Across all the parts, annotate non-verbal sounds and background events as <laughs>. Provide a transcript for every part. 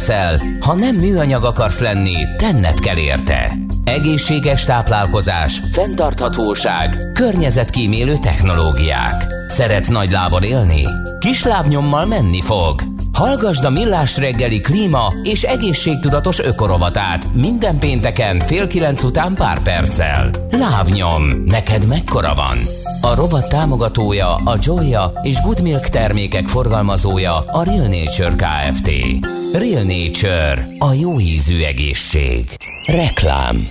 leszel, ha nem műanyag akarsz lenni, tenned kell érte. Egészséges táplálkozás, fenntarthatóság, környezetkímélő technológiák. Szeretsz nagy lábon élni? Kis lábnyommal menni fog. Hallgasd a Millás reggeli klíma és egészségtudatos ökorovatát minden pénteken fél kilenc után pár perccel. Lábnyom, neked mekkora van? A rovat támogatója a Joya és Good Milk termékek forgalmazója a Real Nature Kft. Real Nature, a jó ízű egészség. Reklám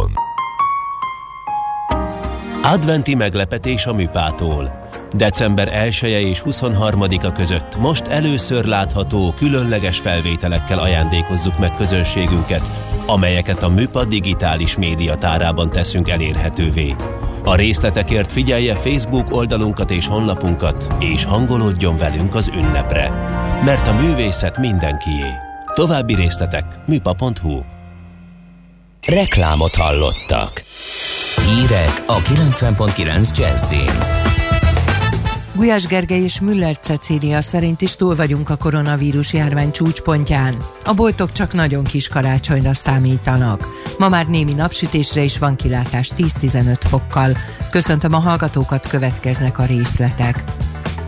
Adventi meglepetés a műpától. December 1 -e és 23-a között most először látható különleges felvételekkel ajándékozzuk meg közönségünket, amelyeket a Műpa digitális médiatárában teszünk elérhetővé. A részletekért figyelje Facebook oldalunkat és honlapunkat, és hangolódjon velünk az ünnepre. Mert a művészet mindenkié. További részletek műpa.hu Reklámot hallottak. Hírek a 90.9 Jazzin. Gulyás Gergely és Müller Cecília szerint is túl vagyunk a koronavírus járvány csúcspontján. A boltok csak nagyon kis karácsonyra számítanak. Ma már némi napsütésre is van kilátás 10-15 fokkal. Köszöntöm a hallgatókat, következnek a részletek.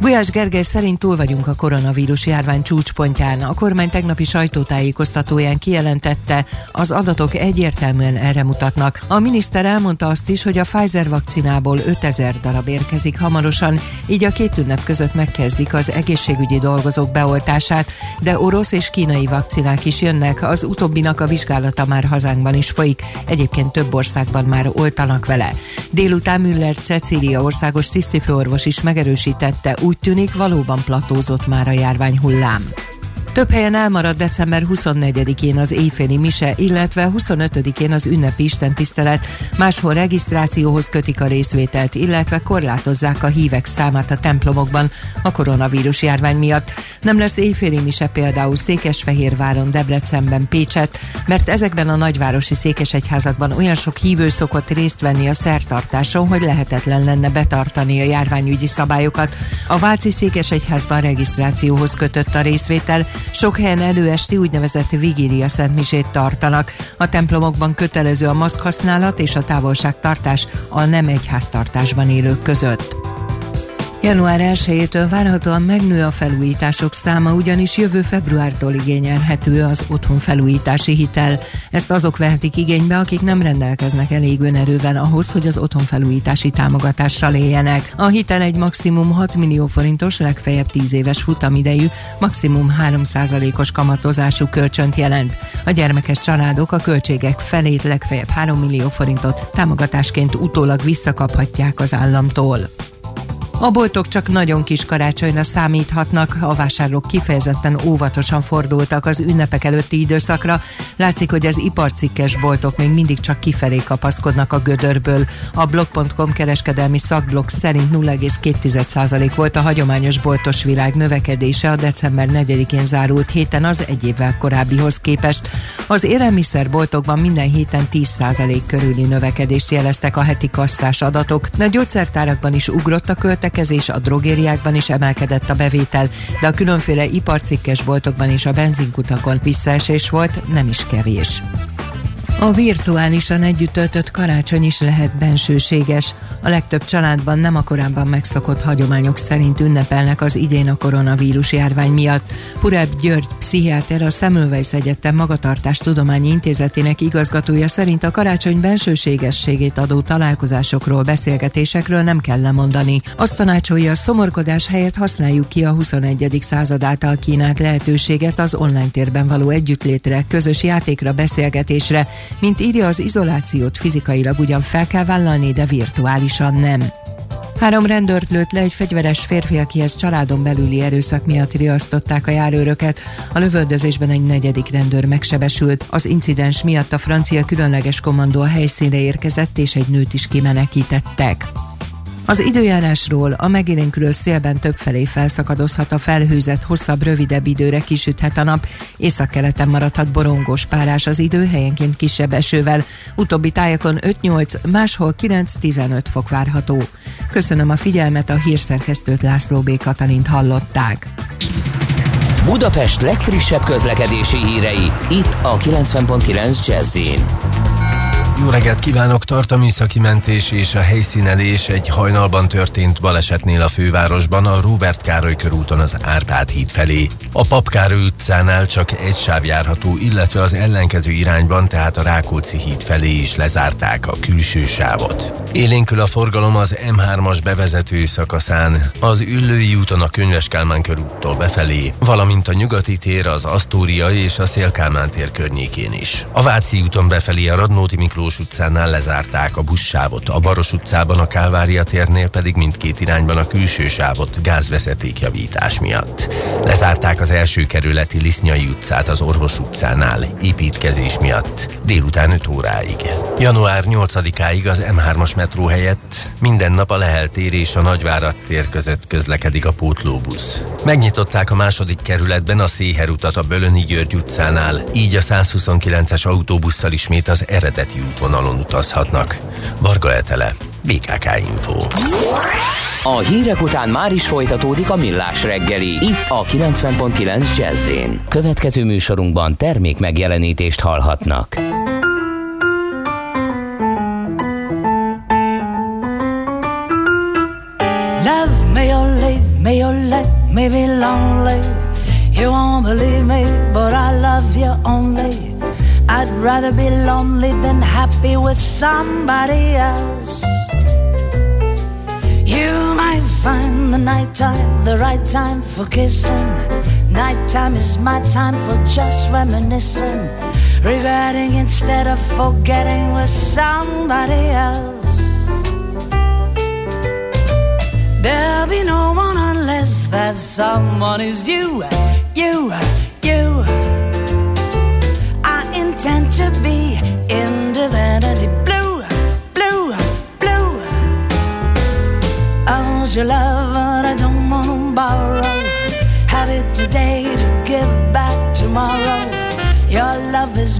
Gulyás Gergely szerint túl vagyunk a koronavírus járvány csúcspontján. A kormány tegnapi sajtótájékoztatóján kijelentette, az adatok egyértelműen erre mutatnak. A miniszter elmondta azt is, hogy a Pfizer vakcinából 5000 darab érkezik hamarosan, így a két ünnep között megkezdik az egészségügyi dolgozók beoltását, de orosz és kínai vakcinák is jönnek, az utóbbinak a vizsgálata már hazánkban is folyik, egyébként több országban már oltanak vele. Délután Müller Cecília országos tisztifőorvos is megerősítette, úgy tűnik valóban platózott már a járvány hullám. Több helyen elmarad december 24-én az éjféli mise, illetve 25-én az ünnepi istentisztelet. Máshol regisztrációhoz kötik a részvételt, illetve korlátozzák a hívek számát a templomokban a koronavírus járvány miatt. Nem lesz éjféli mise például Székesfehérváron, Debrecenben, Pécset, mert ezekben a nagyvárosi székesegyházakban olyan sok hívő szokott részt venni a szertartáson, hogy lehetetlen lenne betartani a járványügyi szabályokat. A Váci Székesegyházban regisztrációhoz kötött a részvétel, sok helyen előesti úgynevezett vigília szentmisét tartanak. A templomokban kötelező a maszk használat és a távolságtartás a nem egyháztartásban élők között. Január 1-től várhatóan megnő a felújítások száma, ugyanis jövő februártól igényelhető az otthon felújítási hitel. Ezt azok vehetik igénybe, akik nem rendelkeznek elég önerővel ahhoz, hogy az otthon felújítási támogatással éljenek. A hitel egy maximum 6 millió forintos, legfeljebb 10 éves futamidejű, maximum 3%-os kamatozású kölcsönt jelent. A gyermekes családok a költségek felét legfeljebb 3 millió forintot támogatásként utólag visszakaphatják az államtól. A boltok csak nagyon kis karácsonyra számíthatnak, a vásárlók kifejezetten óvatosan fordultak az ünnepek előtti időszakra. Látszik, hogy az iparcikkes boltok még mindig csak kifelé kapaszkodnak a gödörből. A blog.com kereskedelmi szakblog szerint 0,2% volt a hagyományos boltos világ növekedése a december 4-én zárult héten az egy évvel korábbihoz képest. Az élelmiszerboltokban minden héten 10% körüli növekedést jeleztek a heti kasszás adatok. A gyógyszertárakban is ugrott a költek kezelés, a drogériákban is emelkedett a bevétel, de a különféle iparcikkes boltokban és a benzinkutakon visszaesés volt, nem is kevés. A virtuálisan együtt töltött karácsony is lehet bensőséges. A legtöbb családban nem a korábban megszokott hagyományok szerint ünnepelnek az idén a koronavírus járvány miatt. Purebb György, pszichiáter, a Semmelweis Egyetem Magatartás Tudományi Intézetének igazgatója szerint a karácsony bensőségességét adó találkozásokról, beszélgetésekről nem kell lemondani. Azt tanácsolja, a szomorkodás helyett használjuk ki a 21. század által kínált lehetőséget az online térben való együttlétre, közös játékra, beszélgetésre, mint írja, az izolációt fizikailag ugyan fel kell vállalni, de virtuálisan nem. Három rendőrt lőtt le egy fegyveres férfi, akihez családon belüli erőszak miatt riasztották a járőröket. A lövöldözésben egy negyedik rendőr megsebesült. Az incidens miatt a francia különleges kommandó a helyszínre érkezett, és egy nőt is kimenekítettek. Az időjárásról a megélénkülő szélben többfelé felszakadozhat a felhőzet, hosszabb, rövidebb időre kisüthet a nap, északkeleten maradhat borongós párás az idő, helyenként kisebb esővel, utóbbi tájakon 5-8, máshol 9-15 fok várható. Köszönöm a figyelmet, a hírszerkesztőt László B. Katalint hallották. Budapest legfrissebb közlekedési hírei, itt a 90.9 jazz jó reggelt kívánok! Tart a műszaki mentés és a helyszínelés egy hajnalban történt balesetnél a fővárosban, a Róbert Károly körúton az Árpád híd felé. A Papkároly utcánál csak egy sáv járható, illetve az ellenkező irányban, tehát a Rákóczi híd felé is lezárták a külső sávot. Élénkül a forgalom az M3-as bevezető szakaszán, az Üllői úton a Könyves Kálmán körúttól befelé, valamint a Nyugati tér, az Asztória és a Szélkálmán tér környékén is. A Váci úton befelé a Radnóti Miklós utcánál lezárták a buszsávot, a Baros utcában a Kálvária térnél pedig mindkét irányban a külső sávot gázvezetékjavítás miatt. Lezárták az első kerületi Lisznyai utcát az Orvos utcánál építkezés miatt délután 5 óráig. Január 8-áig az M3-as metró helyett minden nap a Lehel tér és a Nagyvárad tér között közlekedik a pótlóbusz. Megnyitották a második kerületben a Széher utat a Bölöni György utcánál, így a 129-es autóbusszal ismét az eredeti útvonalon utazhatnak. Varga Etele, BKK Info. A hírek után már is folytatódik a millás reggeli, itt a 90.9 jazz Következő műsorunkban termék megjelenítést hallhatnak. Love me or leave me or let me be lonely. You won't believe me, but I love you only. I'd rather be lonely than happy with somebody else. You might find the nighttime the right time for kissing. Nighttime is my time for just reminiscing, regretting instead of forgetting with somebody else. There'll be no one unless that someone is you, you, you.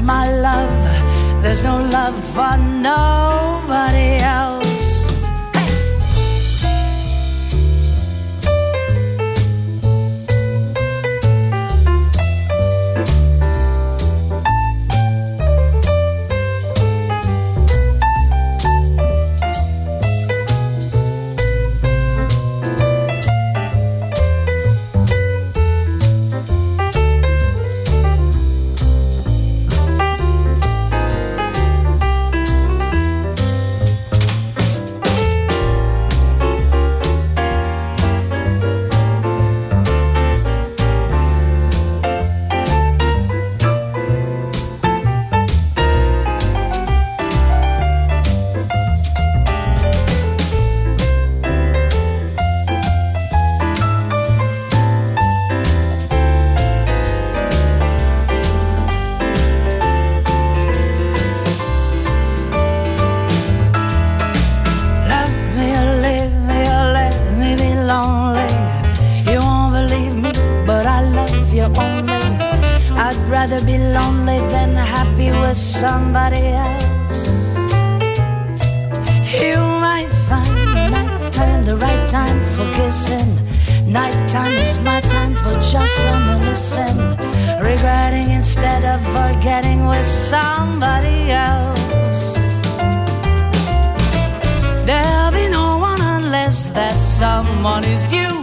My love. There's no love for nobody else. someone is due.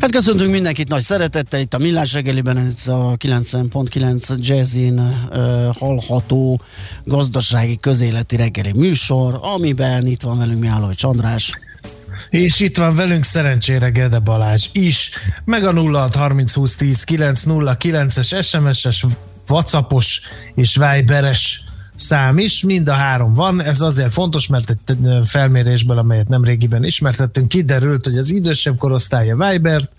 Hát köszöntünk mindenkit nagy szeretettel, itt a Millás reggeliben ez a 90.9 Jazzin uh, hallható gazdasági közéleti reggeli műsor, amiben itt van velünk Mihály Csandrás. És itt van velünk szerencsére Gede Balázs is, meg a 0630 20 10 909-es SMS-es, Whatsappos és Viberes szám is, mind a három van. Ez azért fontos, mert egy felmérésből, amelyet nem régiben ismertettünk, kiderült, hogy az idősebb korosztálya Vibert,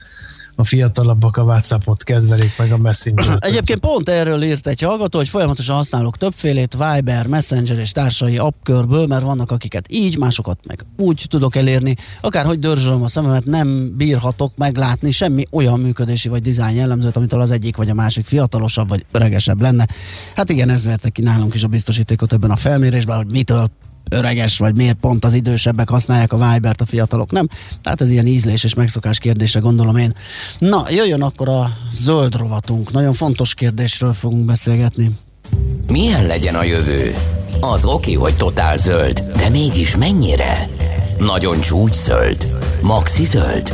a fiatalabbak a WhatsAppot kedvelik, meg a messenger <clears throat> Egyébként pont erről írt egy hallgató, hogy folyamatosan használok többfélét, Viber, Messenger és társai appkörből, mert vannak akiket így, másokat meg úgy tudok elérni. Akárhogy dörzsölöm a szememet, nem bírhatok meglátni semmi olyan működési vagy dizájn jellemzőt, amitől az egyik vagy a másik fiatalosabb vagy öregesebb lenne. Hát igen, ez verte ki nálunk is a biztosítékot ebben a felmérésben, hogy mitől öreges, vagy miért pont az idősebbek használják a Vibert, a fiatalok nem. Tehát ez ilyen ízlés és megszokás kérdése, gondolom én. Na, jöjjön akkor a zöld rovatunk. Nagyon fontos kérdésről fogunk beszélgetni. Milyen legyen a jövő? Az oké, hogy totál zöld, de mégis mennyire? Nagyon csúcs zöld? Maxi zöld?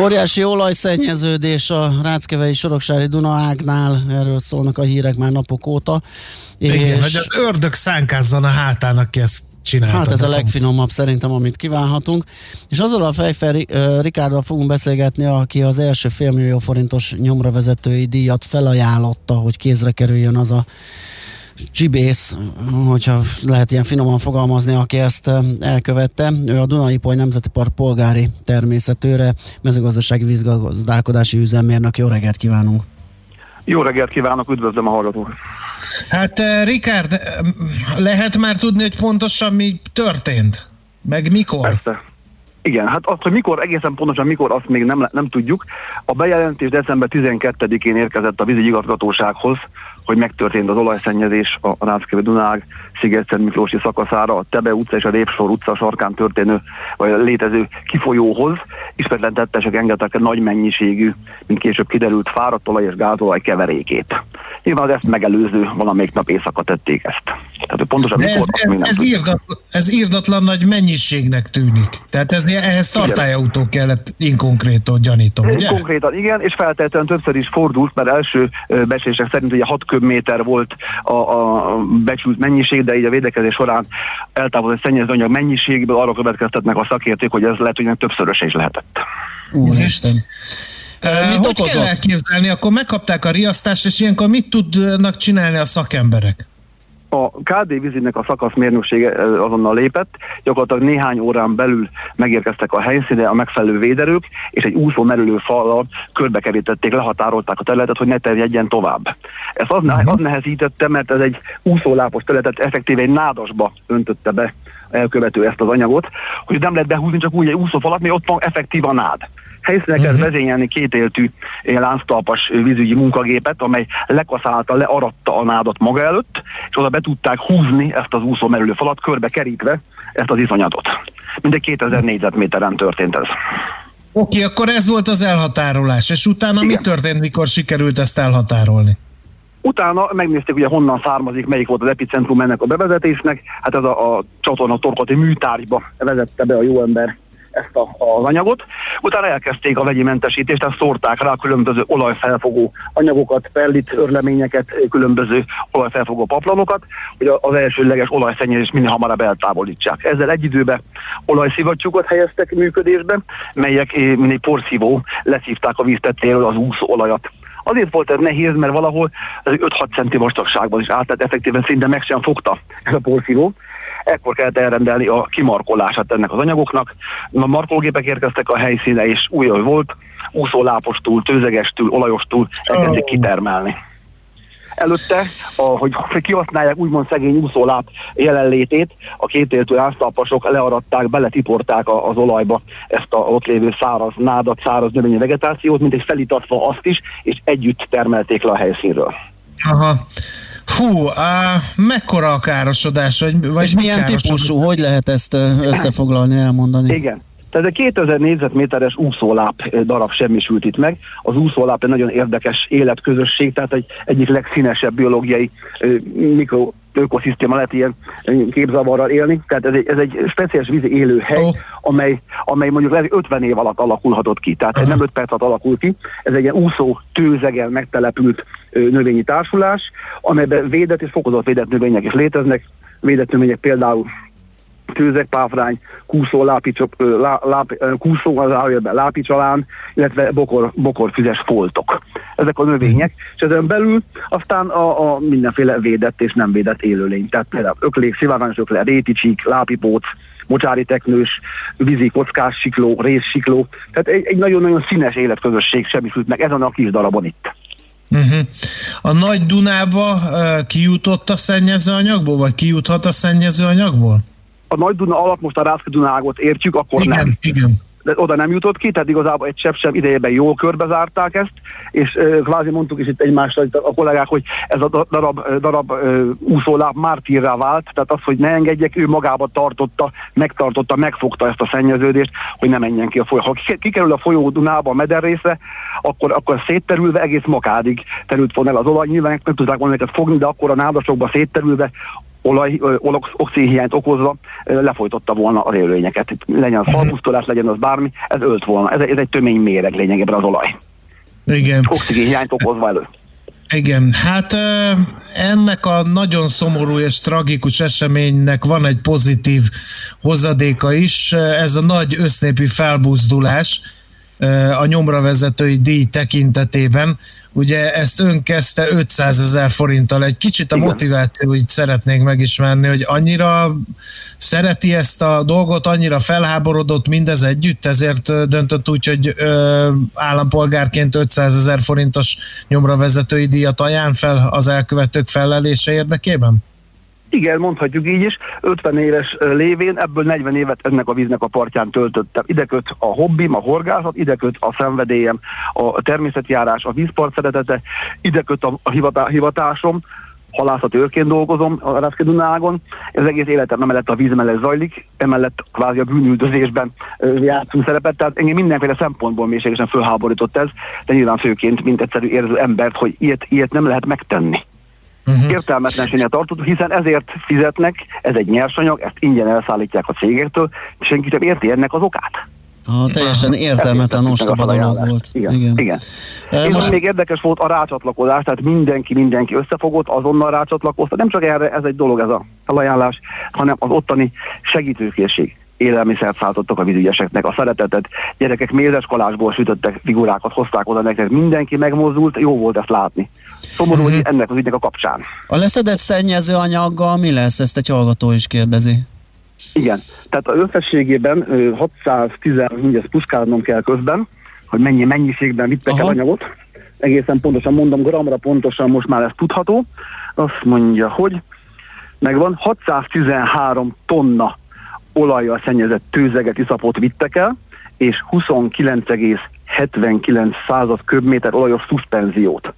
Óriási olajszennyeződés a Ráckevei Soroksári Duna ágnál, erről szólnak a hírek már napok óta. Igen, és... hogy az ördög szánkázzon a hátán, aki ezt csinálta. Hát ez a legfinomabb szerintem, amit kívánhatunk. És azzal a fejfel uh, Rikárdal fogunk beszélgetni, aki az első félmillió forintos nyomra vezetői díjat felajánlotta, hogy kézre kerüljön az a csibész, hogyha lehet ilyen finoman fogalmazni, aki ezt elkövette. Ő a Dunai Poly Nemzeti Park polgári természetőre, mezőgazdasági vízgazdálkodási üzemmérnök. Jó reggelt kívánunk! Jó reggelt kívánok, üdvözlöm a hallgatók! Hát Rikárd, lehet már tudni, hogy pontosan mi történt? Meg mikor? Persze. Igen, hát azt, hogy mikor, egészen pontosan mikor, azt még nem, nem tudjuk. A bejelentés december 12-én érkezett a vízügyi igazgatósághoz, hogy megtörtént az olajszennyezés a Ráckeve Dunág sziget Miklósi szakaszára, a Tebe utca és a Répsor utca sarkán történő, vagy létező kifolyóhoz. Ismeretlen tettesek engedtek nagy mennyiségű, mint később kiderült, fáradt olaj és gázolaj keverékét. Nyilván az ezt megelőző valamelyik nap éjszaka tették ezt. Tehát pontosan De ez, mikor, ez, ez, írdatlan, ez írdatlan nagy mennyiségnek tűnik. Tehát ez, ehhez tartályautó kellett inkonkrétan gyanítom, ugye? Konkrétan igen, és feltétlenül többször is fordult, mert első becslések szerint ugye 6 köbméter volt a, a becsült mennyiség, de így a védekezés során eltávozott szennyezőanyag mennyiségből arra következtetnek a szakértők, hogy ez lehet, hogy többszörös is lehetett. Úristen. Uh, mit hogy kell elképzelni? Akkor megkapták a riasztást, és ilyenkor mit tudnak csinálni a szakemberek? A KD vízinek a szakaszmérnöksége azonnal lépett, gyakorlatilag néhány órán belül megérkeztek a helyszíne a megfelelő véderők, és egy úszó merülő fallal körbekerítették, lehatárolták a területet, hogy ne terjedjen tovább. Ez az, az nehezítette, mert ez egy úszólápos területet effektíve egy nádasba öntötte be elkövető ezt az anyagot, hogy nem lehet behúzni csak úgy egy úszófalat, mert ott van effektív a nád helyszíneket uh-huh. vezényelni kétéltű lánctalpas vízügyi munkagépet, amely lekaszálta, learatta a nádat maga előtt, és oda be tudták húzni ezt az úszó merülő falat, körbe kerítve ezt az iszonyatot. Mindegy 2000 négyzetméteren történt ez. Oké, okay, akkor ez volt az elhatárolás, és utána Igen. mi történt, mikor sikerült ezt elhatárolni? Utána megnézték, ugye honnan származik, melyik volt az epicentrum ennek a bevezetésnek. Hát ez a, a csatorna torkoti műtárgyba vezette be a jó ember ezt a, az anyagot. Utána elkezdték a vegyi mentesítést, tehát szórták rá különböző olajfelfogó anyagokat, perlit, örleményeket, különböző olajfelfogó paplanokat, hogy az elsőleges olajszennyezést minél hamarabb eltávolítsák. Ezzel egy időben olajszivattyúkat helyeztek működésbe, melyek eh, minél porszívó leszívták a víztettéről az úszó olajat Azért volt ez nehéz, mert valahol 5-6 centi vastagságban is állt, tehát effektíven szinte meg sem fogta ez a porszívó. Ekkor kellett elrendelni a kimarkolását ennek az anyagoknak. A markológépek érkeztek a helyszíne, és új, volt, úszólápostól, tőzegestől, olajostól elkezdték kitermelni előtte, a, hogy kihasználják úgymond szegény úszóláp jelenlétét, a kétéltő áztalpasok learadták, beletiporták az olajba ezt a ott lévő száraz nádat, száraz növényi vegetációt, mint egy felítatva azt is, és együtt termelték le a helyszínről. Aha. Hú, á, mekkora a károsodás? Vagy, vagy és milyen típusú? Hogy lehet ezt összefoglalni, elmondani? Igen. Tehát a 2000 négyzetméteres úszóláp darab semmisült itt meg. Az úszóláp egy nagyon érdekes életközösség, tehát egy egyik legszínesebb biológiai mikro ökoszisztéma lehet ilyen képzavarral élni. Tehát ez egy, ez egy speciális vízi élőhely, oh. amely, amely mondjuk 50 év alatt alakulhatott ki. Tehát uh-huh. nem 5 perc alatt alakul ki. Ez egy ilyen úszó tőzegen megtelepült növényi társulás, amelyben védett és fokozott védett növények is léteznek. Védett növények például tőzek, páfrány, kúszó, lápicsok, lá, láp, kúszó az állójelben lápicsalán, illetve bokor, bokorfüzes foltok. Ezek a növények, és ezen belül aztán a, a mindenféle védett és nem védett élőlény. Tehát például öklék, szivárványos ökle, réticsík, lápipóc, mocsári teknős, vízi kockás sikló, részsikló. Tehát egy, egy nagyon-nagyon színes életközösség semmisült meg ezen a kis darabon itt. Uh-huh. A Nagy Dunába uh, kijutott a szennyezőanyagból, vagy kijuthat a szennyezőanyagból? A Nagy Duna alatt most a Rászki Dunágot értjük, akkor igen, nem. Igen. De oda nem jutott ki, tehát igazából egy csepp sem idejében jól körbezárták ezt, és uh, kvázi mondtuk is itt egymásra a kollégák, hogy ez a darab, darab uh, úszóláb mártírrá vált, tehát az, hogy ne engedjek, ő magába tartotta, megtartotta, megfogta ezt a szennyeződést, hogy ne menjen ki a folyó. Ha kikerül a folyó Dunába a meder része, akkor, akkor szétterülve egész makádig terült volna el az olaj. Nyilván nem tudták volna őket fogni, de akkor a nádasokba szétterülve olaj, oxigénhiányt okozva lefolytotta volna az élőlényeket. Legyen az falpusztolás, legyen az bármi, ez ölt volna. Ez, ez egy tömény méreg lényegében az olaj. Igen. Oxigénhiányt okozva elő. Igen, hát ennek a nagyon szomorú és tragikus eseménynek van egy pozitív hozadéka is, ez a nagy össznépi felbuzdulás a nyomra vezetői díj tekintetében, Ugye ezt ön kezdte 500 ezer forinttal. Egy kicsit a motivációit szeretnénk megismerni, hogy annyira szereti ezt a dolgot, annyira felháborodott mindez együtt, ezért döntött úgy, hogy ö, állampolgárként 500 ezer forintos nyomra vezetői díjat ajánl fel az elkövetők felelése érdekében? Igen, mondhatjuk így is, 50 éves lévén ebből 40 évet ennek a víznek a partján töltöttem. Ide köt a hobbim, a horgászat, ide köt a szenvedélyem, a természetjárás, a vízpart szeretete, ide köt a, hivatásom, halászat őrként dolgozom a Rászki. Ez egész életem emellett a víz mellett zajlik, emellett kvázi a bűnüldözésben játszunk szerepet, tehát engem mindenféle szempontból mélységesen fölháborított ez, de nyilván főként, mint egyszerű érző embert, hogy ilyet, ilyet nem lehet megtenni uh-huh. értelmetlenségnek tartott, hiszen ezért fizetnek, ez egy nyersanyag, ezt ingyen elszállítják a cégektől, és senki sem érti ennek az okát. Ah, teljesen értelmetlen ostoba dolog volt. Igen. igen. igen. És most még érdekes volt a rácsatlakozás, tehát mindenki, mindenki összefogott, azonnal rácsatlakozta. Nem csak erre ez egy dolog ez a felajánlás, hanem az ottani segítőkészség élelmiszert szálltottak a vízügyeseknek, a szeretetet, gyerekek mézeskalásból sütöttek figurákat, hozták oda nektek, mindenki megmozdult, jó volt ezt látni. Szomorú, uh-huh. hogy ennek az ügynek a kapcsán. A leszedett szennyező anyaggal mi lesz? Ezt egy hallgató is kérdezi. Igen, tehát az összességében 610, ezt puskálnom kell közben, hogy mennyi mennyiségben vittek el anyagot. Egészen pontosan mondom, gramra pontosan most már ez tudható. Azt mondja, hogy megvan 613 tonna olajjal szennyezett tőzeget, iszapot vittek el, és 29,79 század köbméter olajos szuszpenziót.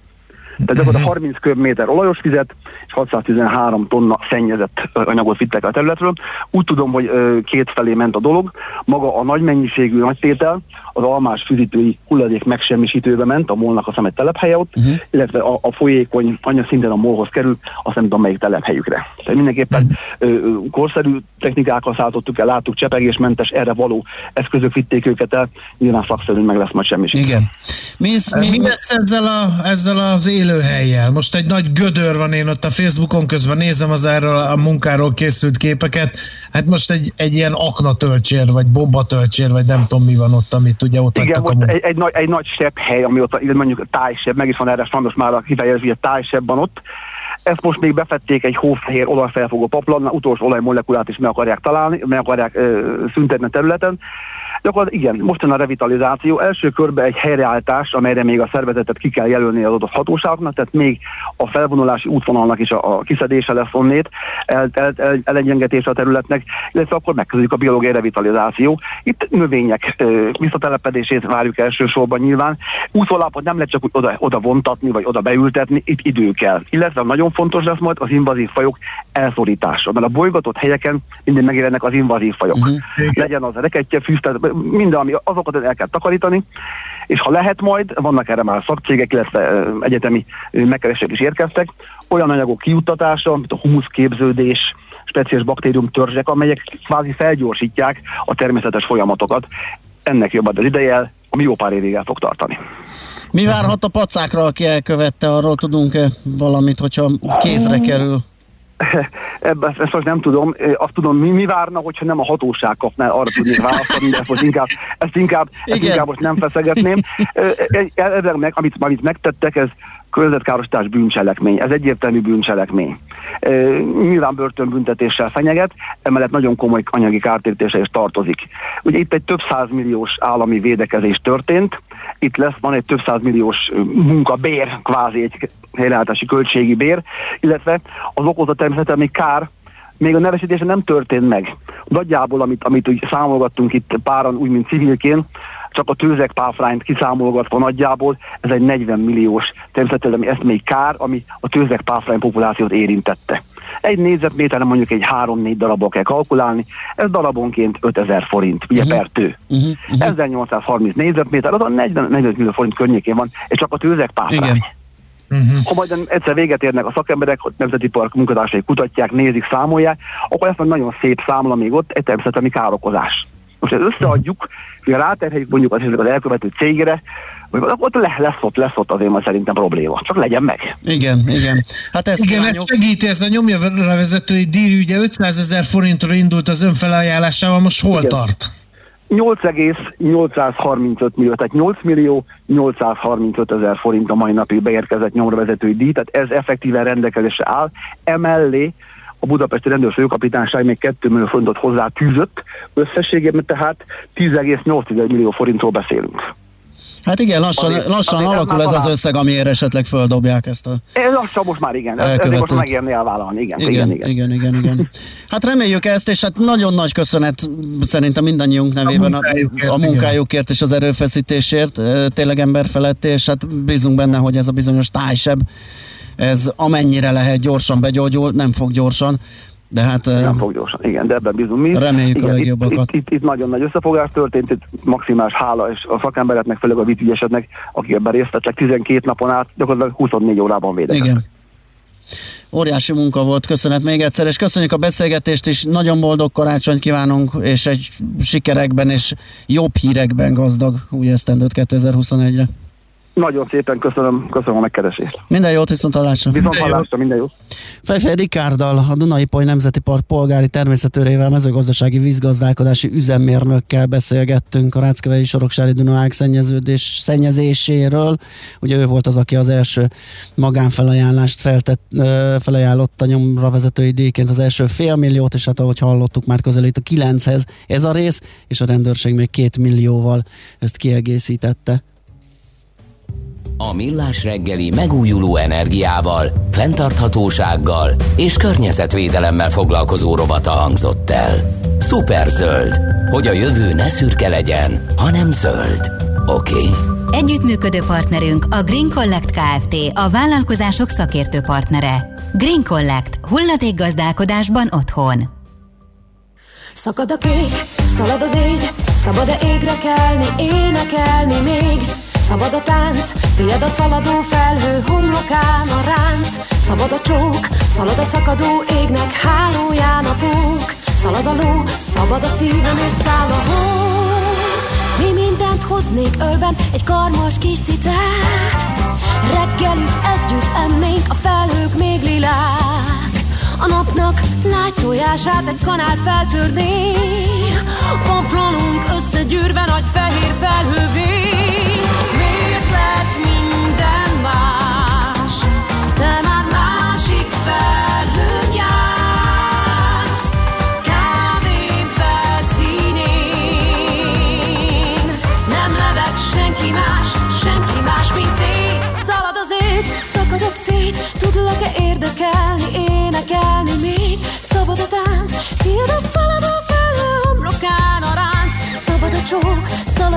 Tehát gyakorlatilag 30 mhm. köbméter olajos vizet és 613 tonna szennyezett anyagot vittek a területről. Úgy tudom, hogy két felé ment a dolog. Maga a nagy mennyiségű nagytétel az almás fűzítői hulladék megsemmisítőbe ment, a molnak a szemet telephelye ott, uh-huh. illetve a, a folyékony anya szinten a molhoz kerül, azt nem tudom melyik telephelyükre. Tehát mindenképpen uh-huh. ö, korszerű technikákkal szálltottuk el, láttuk csepegésmentes, erre való eszközök vitték őket el, nyilván szakszerűen meg lesz majd semmi. Igen. Mi, mi, mi lesz ezzel, a, ezzel az élet élőhelyjel. Most egy nagy gödör van én ott a Facebookon, közben nézem az erről a munkáról készült képeket. Hát most egy, egy ilyen aknatölcsér, vagy bombatölcsér, vagy nem tudom mi van ott, amit ugye ott Igen, adtak a most egy, egy, nagy, egy nagy sebb hely, ami ott, mondjuk tájsebb, meg is van erre sajnos már a kifejezés, hogy tájsebb van ott. Ezt most még befették egy hófehér olajfelfogó paplannal, utolsó olajmolekulát is meg akarják találni, meg akarják ö, szüntetni a területen. Gyakorlatilag igen, most jön a revitalizáció. Első körben egy helyreállítás, amelyre még a szervezetet ki kell jelölni az adott hatóságnak, tehát még a felvonulási útvonalnak is a, a kiszedése lesz onnét, el, el, el, elengyengetése a területnek, illetve akkor megkezdődik a biológiai revitalizáció. Itt növények ö, visszatelepedését várjuk elsősorban nyilván. Útvolápot nem lehet csak úgy oda, oda vontatni, vagy oda beültetni, itt idő kell. Illetve nagyon fontos lesz majd az invazív fajok elszorítása, mert a bolygatott helyeken minden megjelennek az invazív fajok. Uh-huh. Legyen az fűz, tehát minden, ami azokat el kell takarítani, és ha lehet majd, vannak erre már szakcégek, illetve egyetemi ö, megkeresések is érkeztek, olyan anyagok kiuttatása, mint a humuszképződés, speciális baktérium törzsek, amelyek kvázi felgyorsítják a természetes folyamatokat. Ennek jobb az ideje, ami jó pár évig el fog tartani. Mi várhat a pacákra, aki elkövette, arról tudunk-e valamit, hogyha kézre kerül? Ebben ezt most nem tudom. Azt tudom, mi, mi várna, hogyha nem a hatóság kapná, arra tudnék válaszolni, de most inkább, ezt inkább, ezt Igen. inkább most nem feszegetném. Egy- Ebben meg, amit, amit megtettek, ez környezetkárosítás bűncselekmény. Ez egyértelmű bűncselekmény. Ö, Nyilván börtönbüntetéssel fenyeget, emellett nagyon komoly anyagi kártérítése is tartozik. Ugye itt egy több százmilliós állami védekezés történt, itt lesz, van egy több százmilliós munkabér, kvázi egy helyreállítási költségi bér, illetve az okozott természetesen kár még a nevesítése nem történt meg. Nagyjából, amit, amit úgy számolgattunk itt páran, úgy, mint civilként, csak a tőzek páfrányt kiszámolgatva nagyjából, ez egy 40 milliós természetesen ezt még kár, ami a tőzek páfrány populációt érintette. Egy négyzetméteren mondjuk egy 3-4 darabból kell kalkulálni, ez darabonként 5000 forint, ugye uh-huh. per tő. Uh-huh, uh-huh. 1830 négyzetméter, az a 40, 40 millió forint környékén van, és csak a tőzek páfrány. Igen. Uh-huh. Ha majd egyszer véget érnek a szakemberek, hogy Nemzeti Park munkatársai kutatják, nézik, számolják, akkor ezt nagyon szép számla még ott, egy természetemi károkozás. Most ezt összeadjuk, hogy ráterheljük mondjuk az, az elkövető cégre, hogy ott le, lesz ott, lesz ott azért majd szerintem probléma. Csak legyen meg. Igen, igen. Hát ezt Igen, kívánjuk. ez segíti, ez a nyomja rá vezetői díj, ugye 500 ezer forintra indult az önfelajánlásával, most hol Igen. tart? 8,835 millió, tehát 8 millió 835 ezer forint a mai napig beérkezett nyomra vezetői díj, tehát ez effektíven rendelkezésre áll. Emellé a budapesti rendőrfőkapitányság még 2 millió forintot hozzá tűzött, összességében tehát 10,8 millió forintról beszélünk. Hát igen, lassan, Azért- lassan azért alakul ez az összeg, amiért esetleg földobják ezt a... Ez lassan most már igen, ez, ezért most Elkövetőt. megérni elvállalni, igen, igen, Igen, igen. igen, igen, igen. Hát reméljük ezt, és hát nagyon nagy köszönet szerintem mindannyiunk nevében a, munkájukért, a munkájukért és az erőfeszítésért, tényleg ember felett, és hát bízunk benne, hogy ez a bizonyos tájseb, ez amennyire lehet gyorsan begyógyul, nem fog gyorsan, de hát Nem fog gyorsan, igen, de ebben bízunk mi. Reméljük a igen, itt, legjobbakat. itt, itt, itt, nagyon nagy összefogás történt, itt maximális hála és a szakembereknek, főleg a vitügyesednek, akik ebben részt vettek 12 napon át, gyakorlatilag 24 órában védekeztek. igen. Óriási munka volt, köszönet még egyszer, és köszönjük a beszélgetést is, nagyon boldog karácsonyt kívánunk, és egy sikerekben és jobb hírekben gazdag új esztendőt 2021-re. Nagyon szépen köszönöm, köszönöm a megkeresést. Minden jót, viszont hallásra! Viszont hallásra, minden jó. Fejfej Rikárdal, a Dunai Poly Nemzeti Park polgári természetőrével, mezőgazdasági vízgazdálkodási üzemmérnökkel beszélgettünk a Ráckevei Soroksári Dunaág szennyeződés szennyezéséről. Ugye ő volt az, aki az első magánfelajánlást feltett, felajánlott a nyomra vezetői díjként az első félmilliót, és hát ahogy hallottuk, már közelít a kilenchez ez a rész, és a rendőrség még két millióval ezt kiegészítette. A Millás reggeli megújuló energiával, fenntarthatósággal és környezetvédelemmel foglalkozó rovata hangzott el. Szuperzöld, hogy a jövő ne szürke legyen, hanem zöld. Oké? Okay? Együttműködő partnerünk a Green Collect Kft. A vállalkozások szakértő partnere. Green Collect. Hulladékgazdálkodásban otthon. Szakad a kék, szalad az ég, szabad-e égre kelni, énekelni még? Szabad a tánc, tiéd a szaladó felhő, homlokán a ránc. Szabad a csók, szalad a szakadó égnek, hálóján a pók. Szalad a ló, szabad a szívem és száll a hó. Mi mindent hoznék ölben, egy karmas kis cicát Reggelit együtt ennénk, a felhők még lilák A napnak lágy tojását egy kanál feltörné Pamplanunk összegyűrve nagy fehér felhővé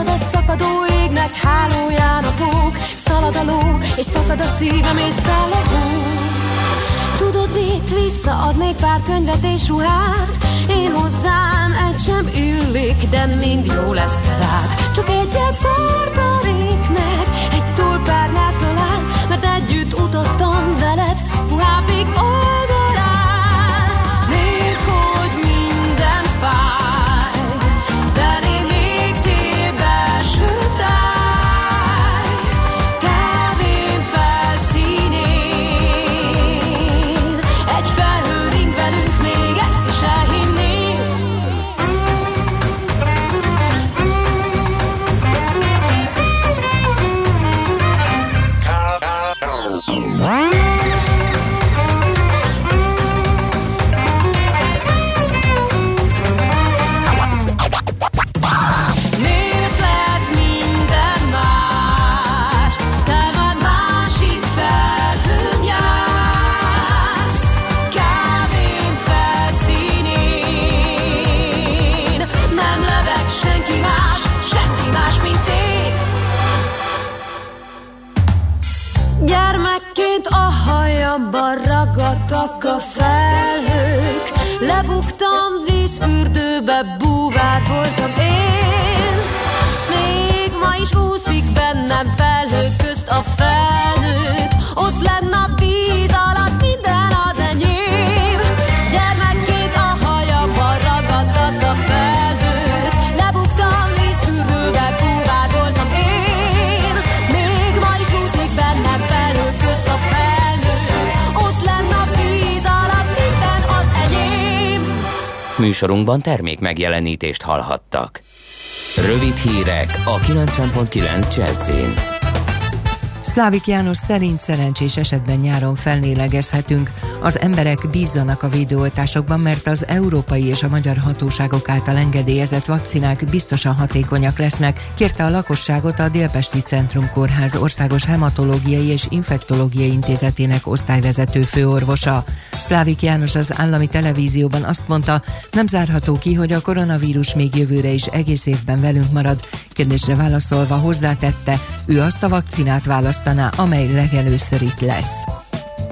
szalad a szakadó égnek hálóján a pók Szalad a ló, és szakad a szívem és hó Tudod mit, visszaadnék pár könyvet és ruhát? Én hozzám egy sem illik, de mind jó lesz te rád. Csak egyet tartanék Műsorunkban termék megjelenítést hallhattak. Rövid hírek a 90.9 Jazzin. Szlávik János szerint szerencsés esetben nyáron felnélegezhetünk. Az emberek bízzanak a védőoltásokban, mert az európai és a magyar hatóságok által engedélyezett vakcinák biztosan hatékonyak lesznek, kérte a lakosságot a Délpesti Centrum Kórház Országos Hematológiai és Infektológiai Intézetének osztályvezető főorvosa. Szlávik János az állami televízióban azt mondta, nem zárható ki, hogy a koronavírus még jövőre is egész évben velünk marad. Kérdésre válaszolva hozzátette, ő azt a vakcinát választaná, amely legelőször itt lesz.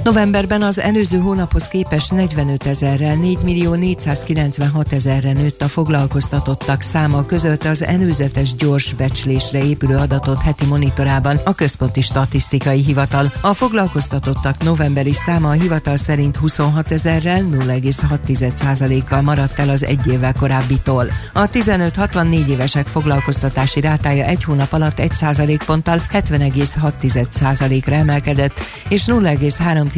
Novemberben az előző hónaphoz képest 45 ezerrel 4 millió 496 ezerre nőtt a foglalkoztatottak száma között az előzetes gyors becslésre épülő adatot heti monitorában a Központi Statisztikai Hivatal. A foglalkoztatottak novemberi száma a hivatal szerint 26 ezerrel 0,6%-kal maradt el az egy évvel korábbitól. A 15-64 évesek foglalkoztatási rátája egy hónap alatt 1% ponttal 70,6%-ra emelkedett, és 0,3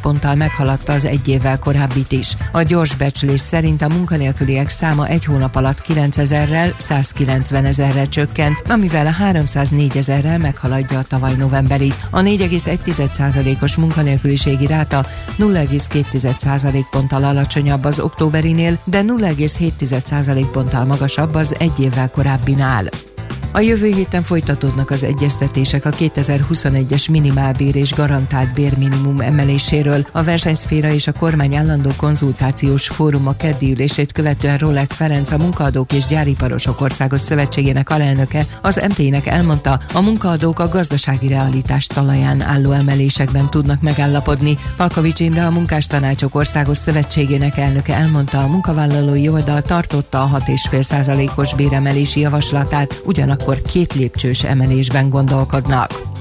ponttal meghaladta az egy évvel korábbit is. A gyors becslés szerint a munkanélküliek száma egy hónap alatt 9 ezerrel 190 ezerre csökkent, amivel a 304 ezerrel meghaladja a tavaly novemberi. A 4,1%-os munkanélküliségi ráta 0,2% ponttal alacsonyabb az októberinél, de 0,7% ponttal magasabb az egy évvel korábbinál. A jövő héten folytatódnak az egyeztetések a 2021-es minimálbér és garantált bérminimum emeléséről. A versenyszféra és a kormány állandó konzultációs fórum a keddi ülését követően Rolek Ferenc, a Munkaadók és Gyáriparosok Országos Szövetségének alelnöke az MT-nek elmondta, a munkaadók a gazdasági realitás talaján álló emelésekben tudnak megállapodni. Palkovics Imre, a Munkástanácsok Országos Szövetségének elnöke elmondta, a munkavállalói oldal tartotta a 6,5%-os béremelési javaslatát, ugyanakkor két lépcsős emelésben gondolkodnak.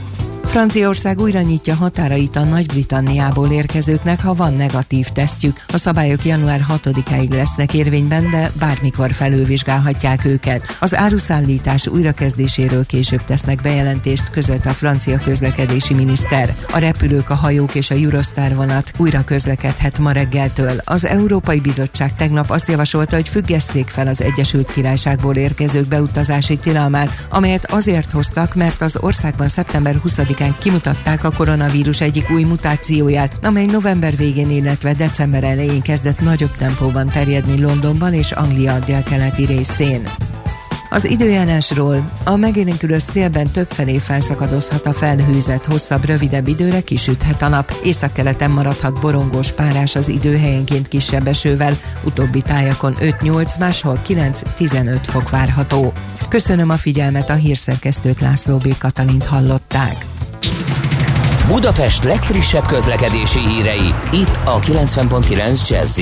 Franciaország újra nyitja határait a Nagy-Britanniából érkezőknek, ha van negatív tesztjük. A szabályok január 6-áig lesznek érvényben, de bármikor felülvizsgálhatják őket. Az áruszállítás újrakezdéséről később tesznek bejelentést, közölt a francia közlekedési miniszter. A repülők, a hajók és a Eurostar vonat újra közlekedhet ma reggeltől. Az Európai Bizottság tegnap azt javasolta, hogy függesszék fel az Egyesült Királyságból érkezők beutazási tilalmát, amelyet azért hoztak, mert az országban szeptember 20-án kimutatták a koronavírus egyik új mutációját, amely november végén, illetve december elején kezdett nagyobb tempóban terjedni Londonban és Anglia délkeleti részén. Az időjárásról a megélénkülő szélben többfelé felszakadozhat a felhőzet, hosszabb, rövidebb időre kisüthet a nap, északkeleten maradhat borongós párás az idő helyenként kisebb esővel, utóbbi tájakon 5-8, máshol 9-15 fok várható. Köszönöm a figyelmet, a hírszerkesztőt László B. Katalint hallották. Budapest legfrissebb közlekedési hírei, itt a 90.9 jazz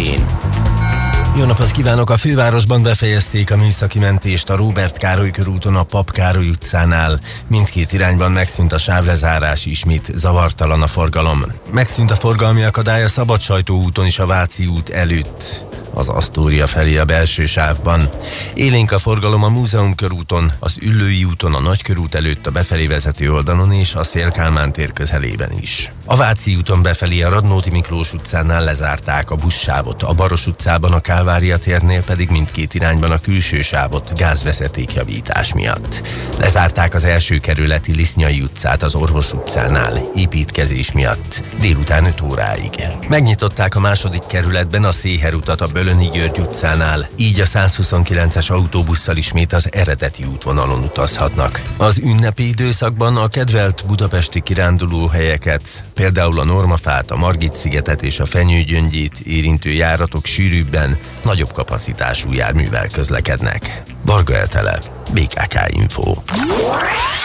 jó napot kívánok! A fővárosban befejezték a műszaki mentést a Róbert Károly körúton a Pap Károly utcánál. Mindkét irányban megszűnt a sávlezárás, ismét zavartalan a forgalom. Megszűnt a forgalmi akadály a Szabad úton is a Váci út előtt az Asztória felé a belső sávban. Élénk a forgalom a Múzeum körúton, az Üllői úton, a Nagykörút előtt a befelé vezető oldalon és a Szélkálmán tér közelében is. A Váci úton befelé a Radnóti Miklós utcánál lezárták a buszsávot, a Baros utcában a Kálvária térnél pedig mindkét irányban a külső sávot gázvezetékjavítás miatt. Lezárták az első kerületi Lisznyai utcát az Orvos utcánál építkezés miatt délután 5 óráig. Megnyitották a második kerületben a Széher utat a Böl Bölöni György utcánál, így a 129-es autóbusszal ismét az eredeti útvonalon utazhatnak. Az ünnepi időszakban a kedvelt budapesti kirándulóhelyeket, például a Normafát, a Margit-szigetet és a Fenyőgyöngyét érintő járatok sűrűbben, nagyobb kapacitású járművel közlekednek. Varga Eltele, BKK Info.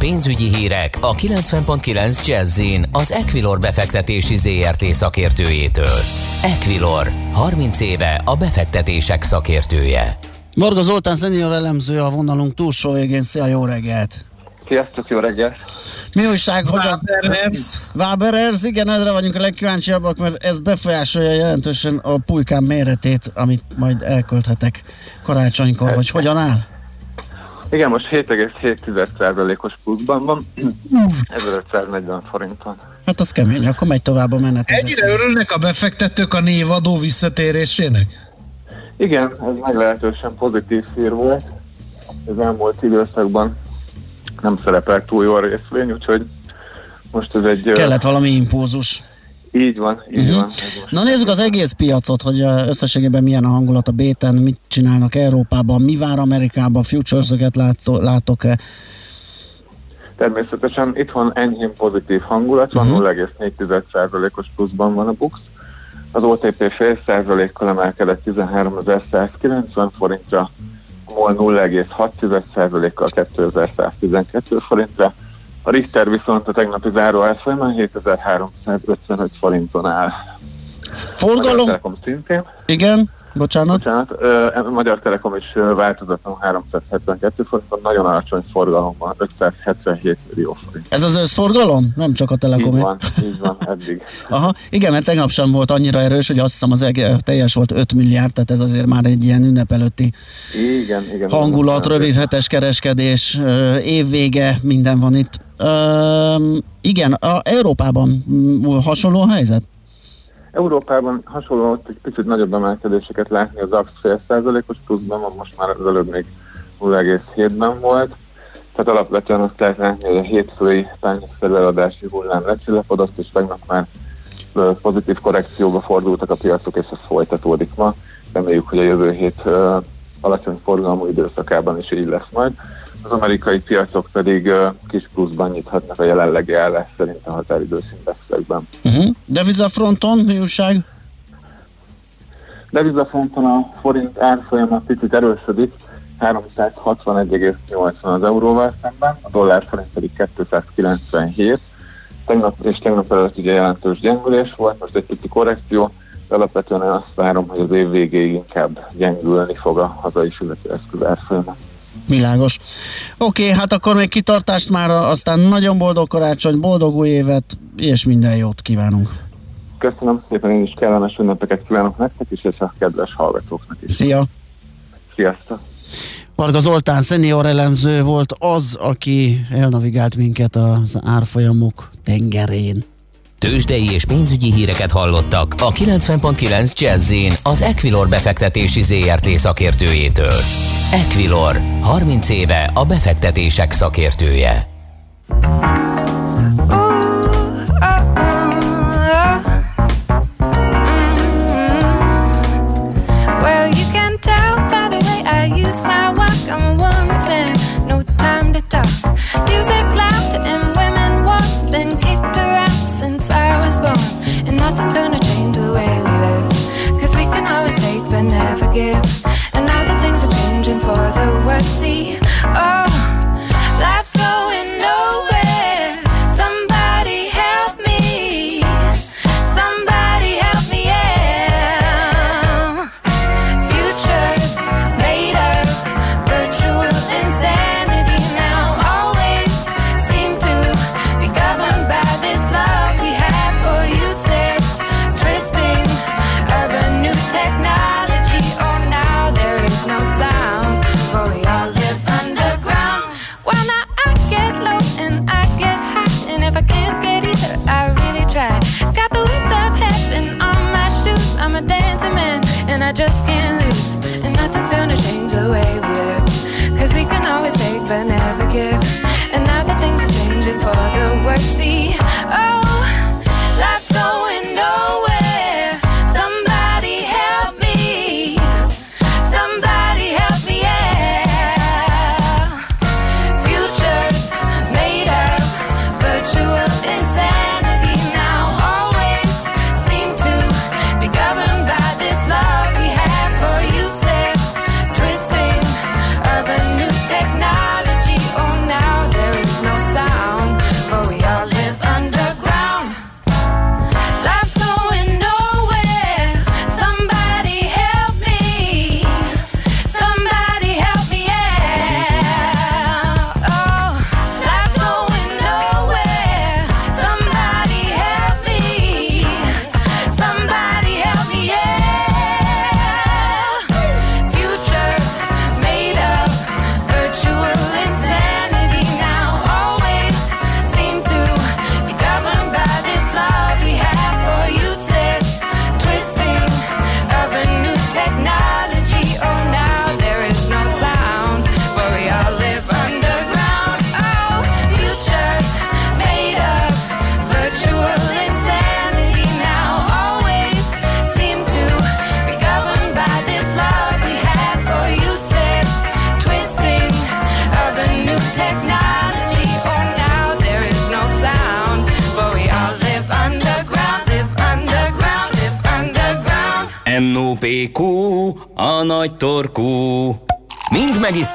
És pénzügyi hírek a 90.9 jazz az Equilor befektetési ZRT szakértőjétől. Equilor, 30 éve a befektetések szakértője. Varga Zoltán szenior elemző a vonalunk túlsó végén. Szia, jó reggelt! Sziasztok, jó reggelt! Mi újság? Waberers. Waberers, igen, erre vagyunk a legkíváncsiabbak, mert ez befolyásolja jelentősen a pulykám méretét, amit majd elkölthetek karácsonykor, vagy hogyan áll? Igen, most 7,7%-os pluszban van, <clears throat> 1540 forinton. Hát az kemény, akkor megy tovább a menet. Ennyire örülnek a befektetők a névadó visszatérésének? Igen, ez meglehetősen pozitív hír volt. Az elmúlt időszakban nem szerepelt túl jól a részvény, úgyhogy most ez egy... Kellett valami impulzus. Így van, így Mhm. van. Na nézzük az egész piacot, hogy összességében milyen a hangulat a béten, mit csinálnak Európában, mi vár Amerikában, futures-öket látok-e? Természetesen itthon enyhén pozitív hangulat van, Mhm. 0,4%-os pluszban van a BUX. Az OTP fél százalékkal emelkedett 13.190 forintra, a MOL 0,6%-kal 2112 forintra. A Richter viszont a tegnapi záró árfolyamán 7355 forinton áll. Forgalom? Szintén. Igen, bocsánat. Bocsánat, ö, Magyar Telekom is ö, változatlanul 372 forinton, nagyon alacsony forgalom van, 577 millió forint. Ez az összforgalom? Nem csak a Telekom. Így van, így van, eddig. Aha, igen, mert tegnap sem volt annyira erős, hogy azt hiszem az eg- teljes volt 5 milliárd, tehát ez azért már egy ilyen ünnep előtti Igen, igen. hangulat, igen. rövidhetes kereskedés, ö, évvége, minden van itt. Üm, igen, a Európában hasonló a helyzet? Európában hasonló ott egy picit nagyobb emelkedéseket látni, az AX fél százalékos pluszban most már az előbb még 0,7-ben volt. Tehát alapvetően azt lehet látni, hogy a hétfői tányérszerű eladási hullám lecsillapodott, és tegnap már pozitív korrekcióba fordultak a piacok, és ez folytatódik ma. Reméljük, hogy a jövő hét alacsony forgalmú időszakában is így lesz majd. Az amerikai piacok pedig kis pluszban nyithatnak a jelenlegi állás szerint a határidőszindexekben. Uh-huh. Devizafronton mi újság? Devizafonton a forint árfolyama picit erősödik, 361,80 az euróval szemben, a dollár forint pedig 297. Tegnap és tegnap előtt ugye jelentős gyengülés volt, most egy pici korrekció, de alapvetően azt várom, hogy az év végéig inkább gyengülni fog a hazai fizetőeszköz árfolyama. Világos. Oké, okay, hát akkor még kitartást már, aztán nagyon boldog karácsony, boldog új évet, és minden jót kívánunk. Köszönöm szépen, én is kellemes ünnepeket kívánok nektek is, és a kedves hallgatóknak is. Szia! Sziasztok! Varga Zoltán szenior elemző volt az, aki elnavigált minket az árfolyamok tengerén. Tőzsdei és pénzügyi híreket hallottak a 90.9 jazz az Equilor befektetési ZRT szakértőjétől. Equilor, 30 éve a befektetések szakértője. Nothing's. See, always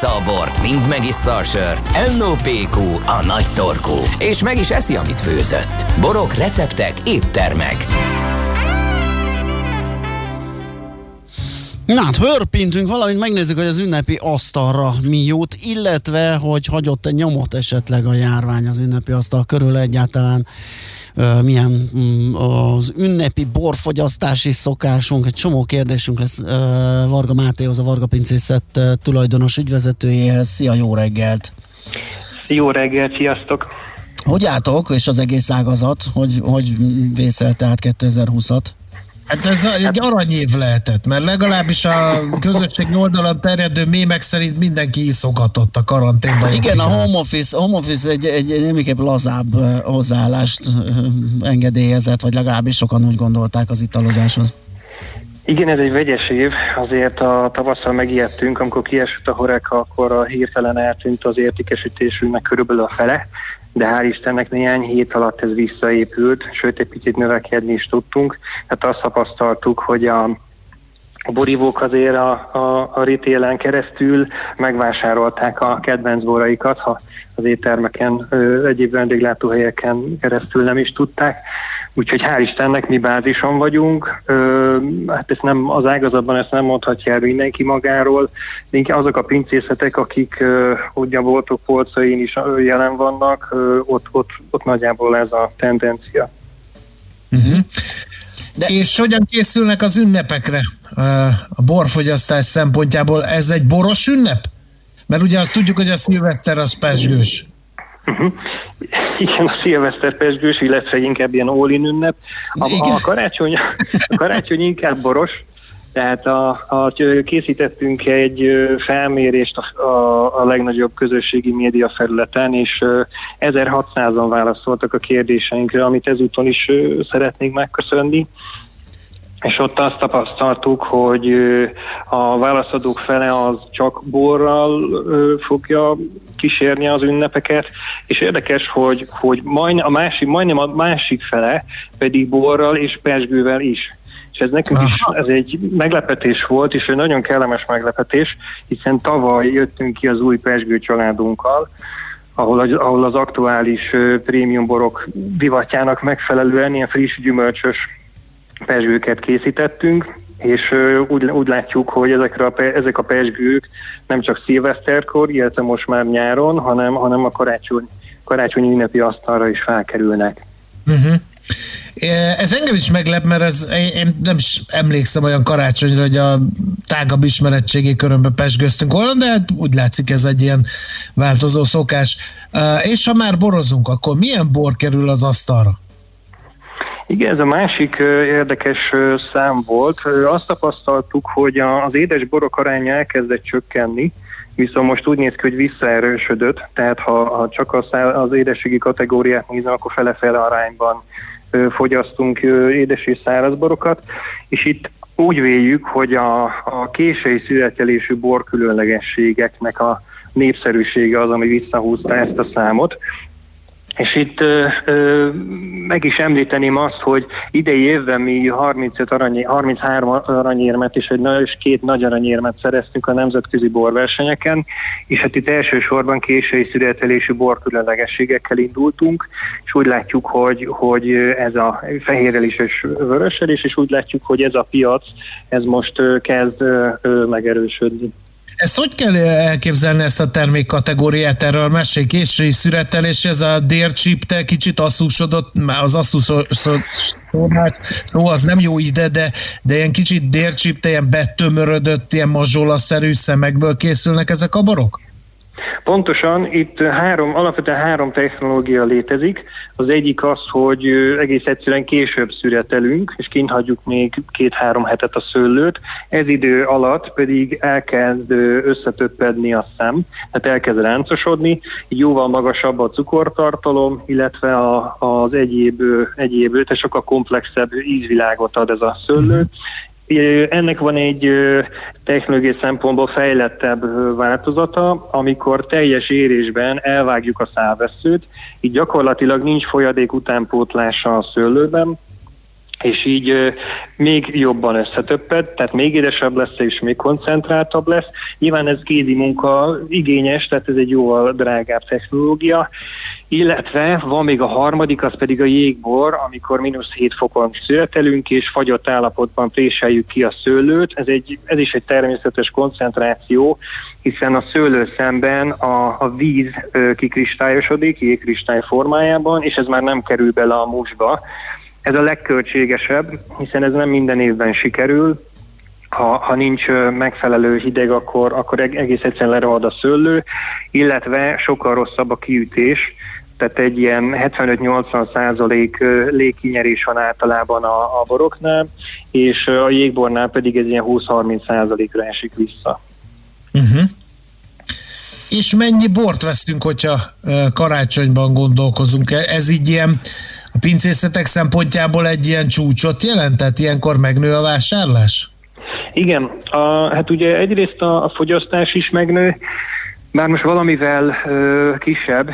megissza a bort, mind megissza a sört. NOPQ, a nagy torkú. És meg is eszi, amit főzött. Borok, receptek, éttermek. Na hát hörpintünk valamint, megnézzük, hogy az ünnepi asztalra mi jut, illetve, hogy hagyott egy nyomot esetleg a járvány az ünnepi asztal körül egyáltalán milyen mm, az ünnepi borfogyasztási szokásunk, egy csomó kérdésünk lesz Varga Mátéhoz, a Varga Pincészet tulajdonos ügyvezetőjéhez. Szia, jó reggelt! Jó reggelt, sziasztok! Hogy álltok, és az egész ágazat, hogy, hogy vészelte át 2020-at? Hát ez egy aranyév lehetett, mert legalábbis a közösség oldalon terjedő mémek szerint mindenki iszogatott a karanténban. Igen, a home office, home office egy, egy, egy némiképp lazább hozzáállást engedélyezett, vagy legalábbis sokan úgy gondolták az italozáshoz. Igen, ez egy vegyes év, azért a tavasszal megijedtünk, amikor kiesett a horeka, akkor a hirtelen eltűnt az értékesítésünknek körülbelül a fele, de hál' Istennek néhány hét alatt ez visszaépült, sőt egy picit növekedni is tudtunk. Hát azt tapasztaltuk, hogy a, a borívók azért a, a, a retail keresztül megvásárolták a kedvenc boraikat, ha az éttermeken, ö, egyéb vendéglátóhelyeken keresztül nem is tudták. Úgyhogy hál' Istennek mi bázison vagyunk, Ö, hát ezt nem, az ágazatban ezt nem mondhatja el mindenki magáról, inkább azok a pincészetek, akik ö, ugye a boltok polcain is jelen vannak, ö, ott, ott, ott nagyjából ez a tendencia. Uh-huh. De... És hogyan készülnek az ünnepekre a borfogyasztás szempontjából? Ez egy boros ünnep? Mert ugye azt tudjuk, hogy a szilveszter az pesgős. Uh-huh. Igen, a szilveszter pesgős, illetve inkább ilyen all-in ünnep. A, a, karácsony, a karácsony inkább boros, tehát a, a, készítettünk egy felmérést a, a, a legnagyobb közösségi média felületen, és ö, 1600-an válaszoltak a kérdéseinkre, amit ezúton is szeretnénk megköszönni. És ott azt tapasztaltuk, hogy a válaszadók fele az csak borral fogja kísérni az ünnepeket, és érdekes, hogy, hogy majdnem, a másik, majdnem a másik fele pedig borral és pesgővel is. És ez nekünk is ez egy meglepetés volt, és egy nagyon kellemes meglepetés, hiszen tavaly jöttünk ki az új pesgő családunkkal, ahol, ahol az aktuális prémium borok divatjának megfelelően ilyen friss gyümölcsös pesgőket készítettünk, és úgy, úgy látjuk, hogy ezekre a, ezek a pesgők nem csak szilveszterkor, illetve most már nyáron, hanem, hanem a karácsony, karácsonyi ünnepi asztalra is felkerülnek. Uh-huh. Ez engem is meglep, mert ez, én nem is emlékszem olyan karácsonyra, hogy a tágabb ismeretségi körömben pesgöztünk volna, de hát úgy látszik ez egy ilyen változó szokás. És ha már borozunk, akkor milyen bor kerül az asztalra? Igen, ez a másik érdekes szám volt. Azt tapasztaltuk, hogy az édes borok aránya elkezdett csökkenni, viszont most úgy néz ki, hogy visszaerősödött, tehát ha, ha csak a szá- az édességi kategóriát nézem, akkor fele-fele arányban fogyasztunk édes és száraz borokat, és itt úgy véljük, hogy a, a késői születelésű bor különlegességeknek a népszerűsége az, ami visszahúzta ezt a számot. És itt ö, ö, meg is említeném azt, hogy idei évben mi 35 arany, 33 aranyérmet és egy nagy, és két nagy aranyérmet szereztünk a nemzetközi borversenyeken, és hát itt elsősorban késői születelésű borkülönlegességekkel indultunk, és úgy látjuk, hogy, hogy ez a fehérrel is és vörössel is, és úgy látjuk, hogy ez a piac, ez most kezd megerősödni. Ezt hogy kell elképzelni ezt a termékkategóriát? Erről mesélj késői szüretelés, ez a dércsípte kicsit asszúsodott, már az asszúsodott szó az nem jó ide, de, de ilyen kicsit dércsípte, ilyen betömörödött, ilyen mazsolaszerű szemekből készülnek ezek a borok? Pontosan, itt három, alapvetően három technológia létezik. Az egyik az, hogy egész egyszerűen később szüretelünk, és kint hagyjuk még két-három hetet a szőlőt. Ez idő alatt pedig elkezd összetöppedni a szem, tehát elkezd ráncosodni, így jóval magasabb a cukortartalom, illetve a, az egyéb, egyéb, tehát sokkal komplexebb ízvilágot ad ez a szőlő, Ennek van egy technológiai szempontból fejlettebb változata, amikor teljes érésben elvágjuk a szálvesszőt, így gyakorlatilag nincs folyadék utánpótlása a szőlőben, és így még jobban összetöpped, tehát még édesebb lesz és még koncentráltabb lesz. Nyilván ez kézi munka igényes, tehát ez egy jóval drágább technológia, illetve van még a harmadik, az pedig a jégbor, amikor mínusz 7 fokon születelünk, és fagyott állapotban préseljük ki a szőlőt. Ez, egy, ez is egy természetes koncentráció, hiszen a szőlő szemben a, a víz kikristályosodik, jégkristály formájában, és ez már nem kerül bele a musba. Ez a legköltségesebb, hiszen ez nem minden évben sikerül, ha, ha nincs megfelelő hideg, akkor, akkor eg- egész egyszerűen lerohad a szőlő, illetve sokkal rosszabb a kiütés, tehát egy ilyen 75-80 százalék légkinyerés van általában a, a boroknál, és a jégbornál pedig ez ilyen 20-30 százalékra esik vissza. Uh-huh. És mennyi bort veszünk, hogyha karácsonyban gondolkozunk? Ez így ilyen pincészetek szempontjából egy ilyen csúcsot jelent? Tehát ilyenkor megnő a vásárlás? Igen, a, hát ugye egyrészt a, a fogyasztás is megnő, bár most valamivel ö, kisebb,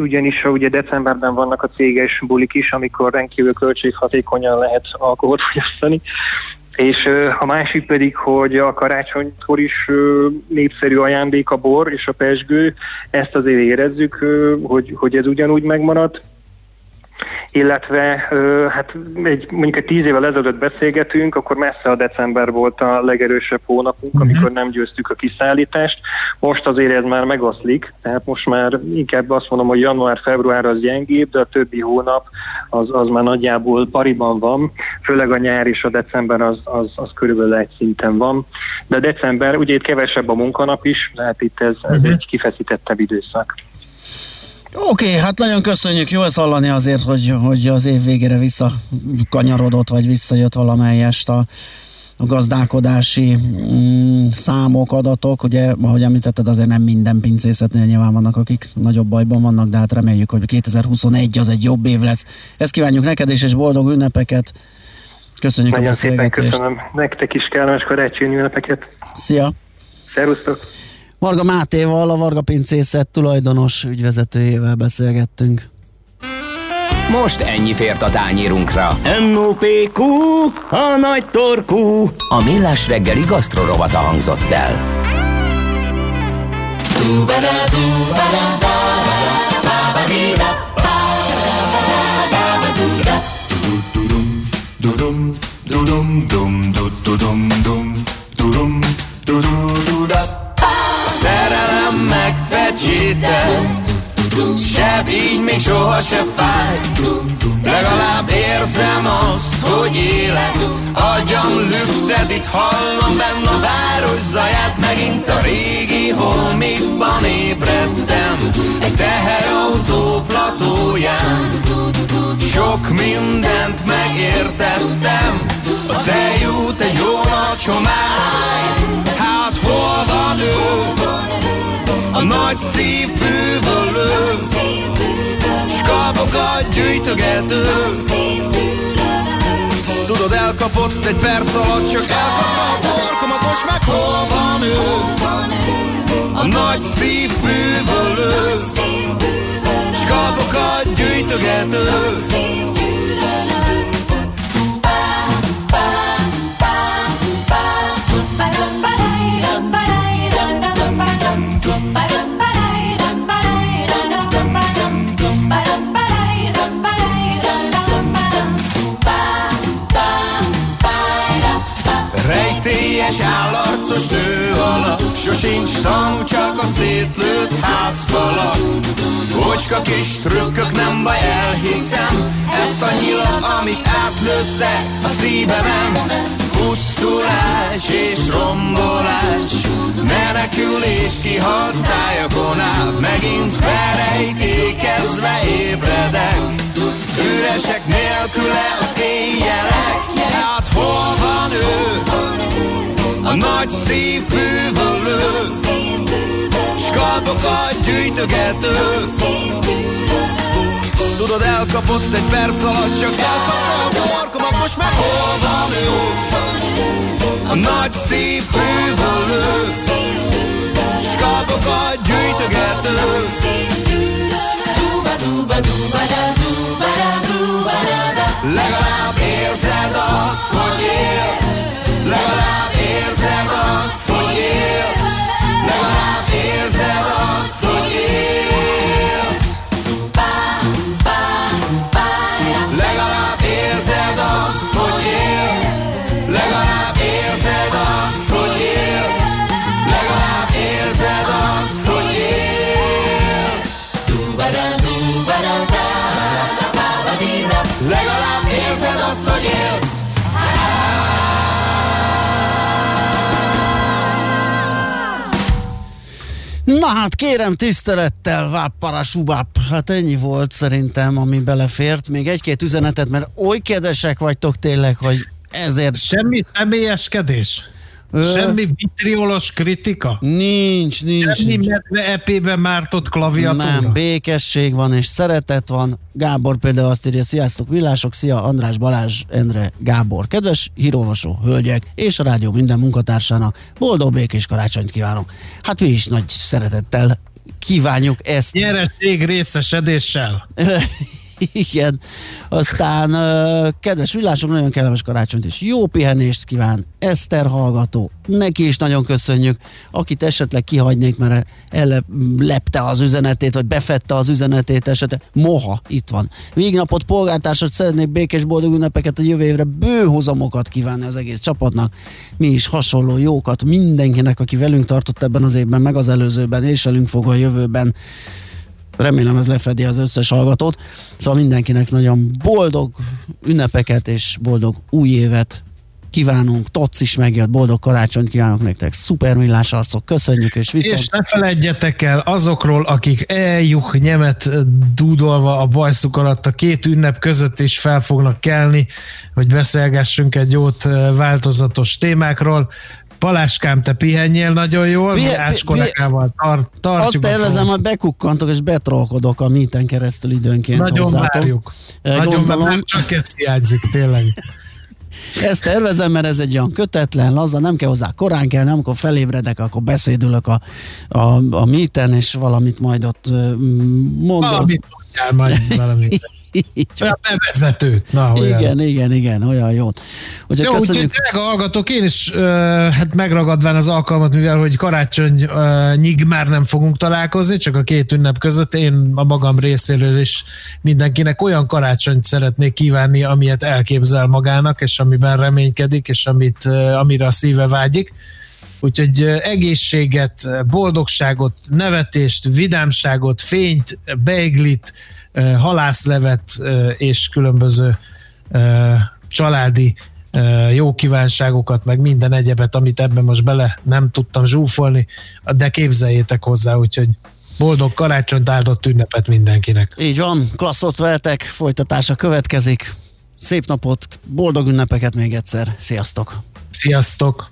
ugyanis ugye decemberben vannak a céges bulik is, amikor rendkívül költséghatékonyan lehet alkoholt fogyasztani, és ö, a másik pedig, hogy a karácsonykor is ö, népszerű ajándék a bor és a pesgő, ezt azért érezzük, ö, hogy, hogy ez ugyanúgy megmaradt, illetve hát egy, mondjuk egy tíz évvel ezelőtt beszélgetünk, akkor messze a december volt a legerősebb hónapunk, uh-huh. amikor nem győztük a kiszállítást. Most azért ez már megoszlik, tehát most már inkább azt mondom, hogy január-február az gyengébb, de a többi hónap az, az már nagyjából pariban van, főleg a nyár és a december az, az, az körülbelül egy szinten van. De december, ugye itt kevesebb a munkanap is, tehát itt ez, ez egy kifeszítettebb időszak. Oké, okay, hát nagyon köszönjük, jó ezt hallani azért, hogy, hogy az év végére visszakanyarodott, vagy visszajött valamelyest a, a gazdálkodási mm, számok, adatok, ugye, ahogy említetted, azért nem minden pincészetnél nyilván vannak, akik nagyobb bajban vannak, de hát reméljük, hogy 2021 az egy jobb év lesz. Ezt kívánjuk neked is, és boldog ünnepeket. Köszönjük Nagyon a szépen beszélgetést. köszönöm. Nektek is kellemes karácsonyi ünnepeket. Szia! Szerusztok! Varga Mátéval, a Varga Pincészet tulajdonos ügyvezetőjével beszélgettünk. Most ennyi fért a tányírunkra. M.O.P.Q. A nagy torkú. A millás reggeli gasztrorovata hangzott el. Dudum, dudum, dum, dud, dudum, dum, dudum, dudu, duda. Szerelem megpecsételt, sebb így még soha se fáj. Legalább érzem azt, hogy élek, agyam lüktet, itt hallom benne a város zaját, megint a régi holmikban ébredtem, egy teherautó platóján. Sok mindent megértettem, a tejút egy jó nagy homály, hát hol van ő? A nagy szív bűvölő, s kapokat gyűjtögető. Tudod, elkapott egy perc alatt, csak elkapta a torkomat, most meg hol van ő? A nagy szív bűvölő, s kapokat gyűjtögető. Rejtélyes állarcos nő alak Sosincs tanú, csak a szétlőtt házfalak Ocska kis trükkök, nem baj, elhiszem Ezt a nyilat, amit átlőtte a szívemen Pusztulás és rombolás. Menekülés tájakon át Megint verejtékezve ébredek. Üresek nélküle az éjjelek Hát hol van ő? A nagy szív bűvölő Skalpokat gyűjtögető. Tudod, elkapott egy perc alatt Csak elkapta a torkomat Most meg hol van ő? A nagy szív bűvölő Skalpokat gyűjtögető Legalább érzed hát kérem tisztelettel, váppara subáp. Hát ennyi volt szerintem, ami belefért. Még egy-két üzenetet, mert oly kedvesek vagytok tényleg, hogy ezért... Semmi személyeskedés? Semmi vitriolos kritika? Nincs, nincs. Semmi medve epébe mártott klaviatúra? Nem, békesség van és szeretet van. Gábor például azt írja, sziasztok villások, szia András Balázs, Endre Gábor. Kedves hírolvasó hölgyek és a rádió minden munkatársának boldog békés karácsonyt kívánok. Hát mi is nagy szeretettel kívánjuk ezt. Nyereség részesedéssel. <laughs> Igen. Aztán kedves villások, nagyon kellemes karácsonyt és jó pihenést kíván Eszter hallgató. Neki is nagyon köszönjük. Akit esetleg kihagynék, mert ellepte az üzenetét, vagy befette az üzenetét esetleg. Moha, itt van. Végnapot polgártársat szeretnék békés boldog ünnepeket a jövő évre bőhozamokat kívánni az egész csapatnak. Mi is hasonló jókat mindenkinek, aki velünk tartott ebben az évben, meg az előzőben, és velünk fog a jövőben remélem ez lefedi az összes hallgatót. Szóval mindenkinek nagyon boldog ünnepeket és boldog új évet kívánunk. Tots is megjött, boldog karácsonyt kívánok nektek. Szuper millás arcok, köszönjük, és viszont... És ne feledjetek el azokról, akik eljuk nyemet dúdolva a bajszuk alatt a két ünnep között is fel fognak kelni, hogy beszélgessünk egy jót változatos témákról. Paláskám, te pihenjél nagyon jól, mi Ács pi- kollégával tar- Azt tartjuk a tervezem, hogy bekukkantok és betrolkodok a míten keresztül időnként Nagyon hozzátok. várjuk. Nagyon Gondolom, nem csak ez hiányzik, tényleg. <laughs> Ezt tervezem, mert ez egy olyan kötetlen, laza, nem kell hozzá korán kell, nem, amikor felébredek, akkor beszédülök a, a, a míten, és valamit majd ott mondom. Valamit mondjál majd valamit. <laughs> Olyan bevezetőt. Na, olyan. igen, igen, igen, olyan jó. Úgyhogy Jó, úgyhogy köszönjük. tényleg hallgatók, én is uh, hát megragadván az alkalmat, mivel hogy karácsony uh, nyig már nem fogunk találkozni, csak a két ünnep között én a magam részéről is mindenkinek olyan karácsonyt szeretnék kívánni, amilyet elképzel magának, és amiben reménykedik, és amit, uh, amire a szíve vágyik. Úgyhogy egészséget, boldogságot, nevetést, vidámságot, fényt, beiglit, halászlevet és különböző családi jó kívánságokat, meg minden egyebet, amit ebben most bele nem tudtam zsúfolni, de képzeljétek hozzá, úgyhogy boldog karácsonyt, áldott ünnepet mindenkinek. Így van, klasszot veltek, folytatása következik. Szép napot, boldog ünnepeket még egyszer. Sziasztok! Sziasztok!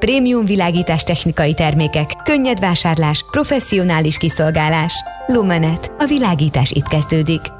Prémium világítás technikai termékek, könnyed vásárlás, professzionális kiszolgálás. Lumenet. A világítás itt kezdődik.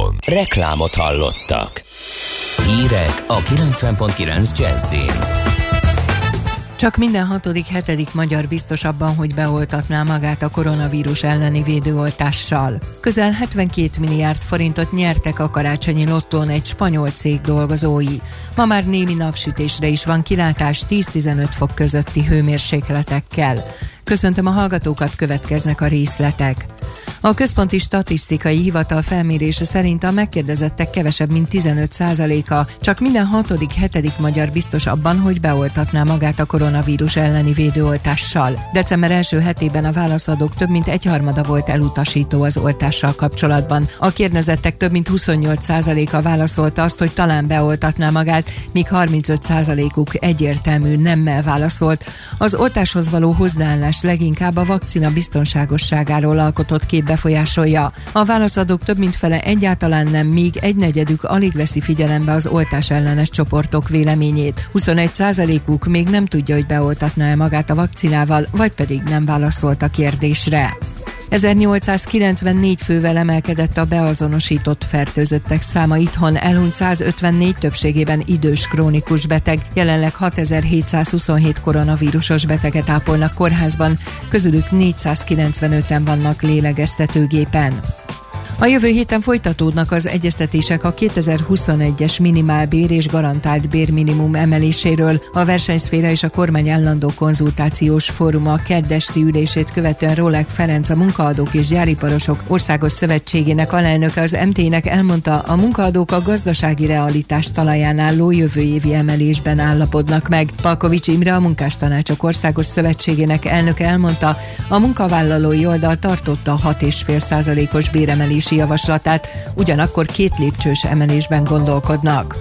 Reklámot hallottak. Hírek a 90.9 Jazzin. Csak minden hatodik, hetedik magyar biztos abban, hogy beoltatná magát a koronavírus elleni védőoltással. Közel 72 milliárd forintot nyertek a karácsonyi lottón egy spanyol cég dolgozói. Ma már némi napsütésre is van kilátás 10-15 fok közötti hőmérsékletekkel. Köszöntöm a hallgatókat, következnek a részletek. A Központi Statisztikai Hivatal felmérése szerint a megkérdezettek kevesebb, mint 15%-a, csak minden hatodik, hetedik magyar biztos abban, hogy beoltatná magát a koronavírus elleni védőoltással. December első hetében a válaszadók több mint egyharmada volt elutasító az oltással kapcsolatban. A kérdezettek több mint 28%-a válaszolta azt, hogy talán beoltatná magát, míg 35%-uk egyértelmű nemmel válaszolt. Az oltáshoz való hozzáállás leginkább a vakcina biztonságosságáról alkotott kép befolyásolja. A válaszadók több mint fele egyáltalán nem, míg egynegyedük alig veszi figyelembe az oltás ellenes csoportok véleményét. 21%-uk még nem tudja, hogy beoltatná-e magát a vakcinával, vagy pedig nem válaszolt a kérdésre. 1894 fővel emelkedett a beazonosított fertőzöttek száma itthon, elhunyt 154 többségében idős krónikus beteg, jelenleg 6727 koronavírusos beteget ápolnak kórházban, közülük 495-en vannak lélegeztetőgépen. A jövő héten folytatódnak az egyeztetések a 2021-es minimálbér és garantált bérminimum emeléséről. A versenyszféra és a kormány állandó konzultációs fóruma keddesti ülését követően Rolek Ferenc a munkaadók és gyáriparosok országos szövetségének alelnöke az MT-nek elmondta, a munkaadók a gazdasági realitás talaján álló jövő évi emelésben állapodnak meg. Palkovics Imre a munkástanácsok országos szövetségének elnöke elmondta, a munkavállalói oldal tartotta a 6,5%-os béremelés javaslatát, ugyanakkor két lépcsős emelésben gondolkodnak.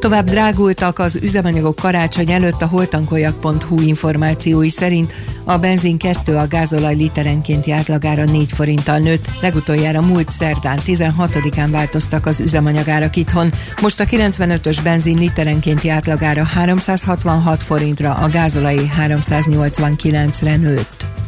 Tovább drágultak az üzemanyagok karácsony előtt a holtankoljak.hu információi szerint a benzin 2 a gázolaj literenkénti átlagára 4 forinttal nőtt, legutoljára múlt szerdán 16-án változtak az üzemanyagárak itthon, most a 95-ös benzin literenkénti átlagára 366 forintra, a gázolai 389-re nőtt.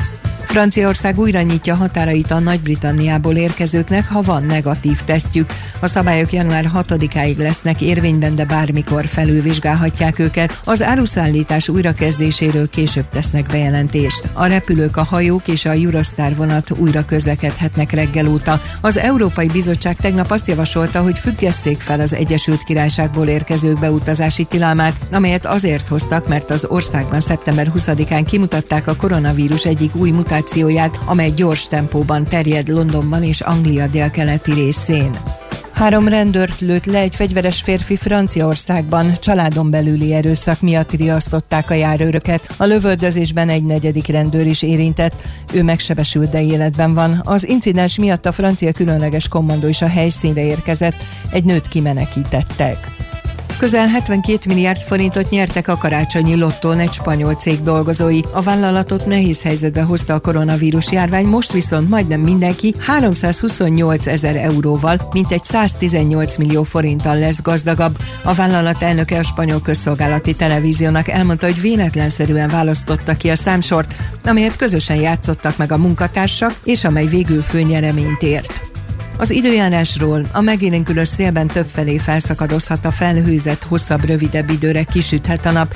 Franciaország újra nyitja határait a Nagy-Britanniából érkezőknek, ha van negatív tesztjük. A szabályok január 6-áig lesznek érvényben, de bármikor felülvizsgálhatják őket. Az áruszállítás újrakezdéséről később tesznek bejelentést. A repülők, a hajók és a Eurostar vonat újra közlekedhetnek reggel óta. Az Európai Bizottság tegnap azt javasolta, hogy függesszék fel az Egyesült Királyságból érkezők beutazási tilalmát, amelyet azért hoztak, mert az országban szeptember 20-án kimutatták a koronavírus egyik új mutációját, amely gyors tempóban terjed Londonban és Anglia délkeleti részén. Három rendőrt lőtt le egy fegyveres férfi Franciaországban. Családon belüli erőszak miatt riasztották a járőröket. A lövöldözésben egy negyedik rendőr is érintett. Ő megsebesült, de életben van. Az incidens miatt a francia különleges kommandó is a helyszínre érkezett. Egy nőt kimenekítettek. Közel 72 milliárd forintot nyertek a karácsonyi lottón egy spanyol cég dolgozói. A vállalatot nehéz helyzetbe hozta a koronavírus járvány, most viszont majdnem mindenki 328 ezer euróval, mintegy 118 millió forinttal lesz gazdagabb. A vállalat elnöke a spanyol közszolgálati televíziónak elmondta, hogy véletlenszerűen választotta ki a számsort, amelyet közösen játszottak meg a munkatársak, és amely végül főnyereményt ért. Az időjárásról a megélénkülő szélben többfelé felszakadozhat a felhőzet, hosszabb, rövidebb időre kisüthet a nap.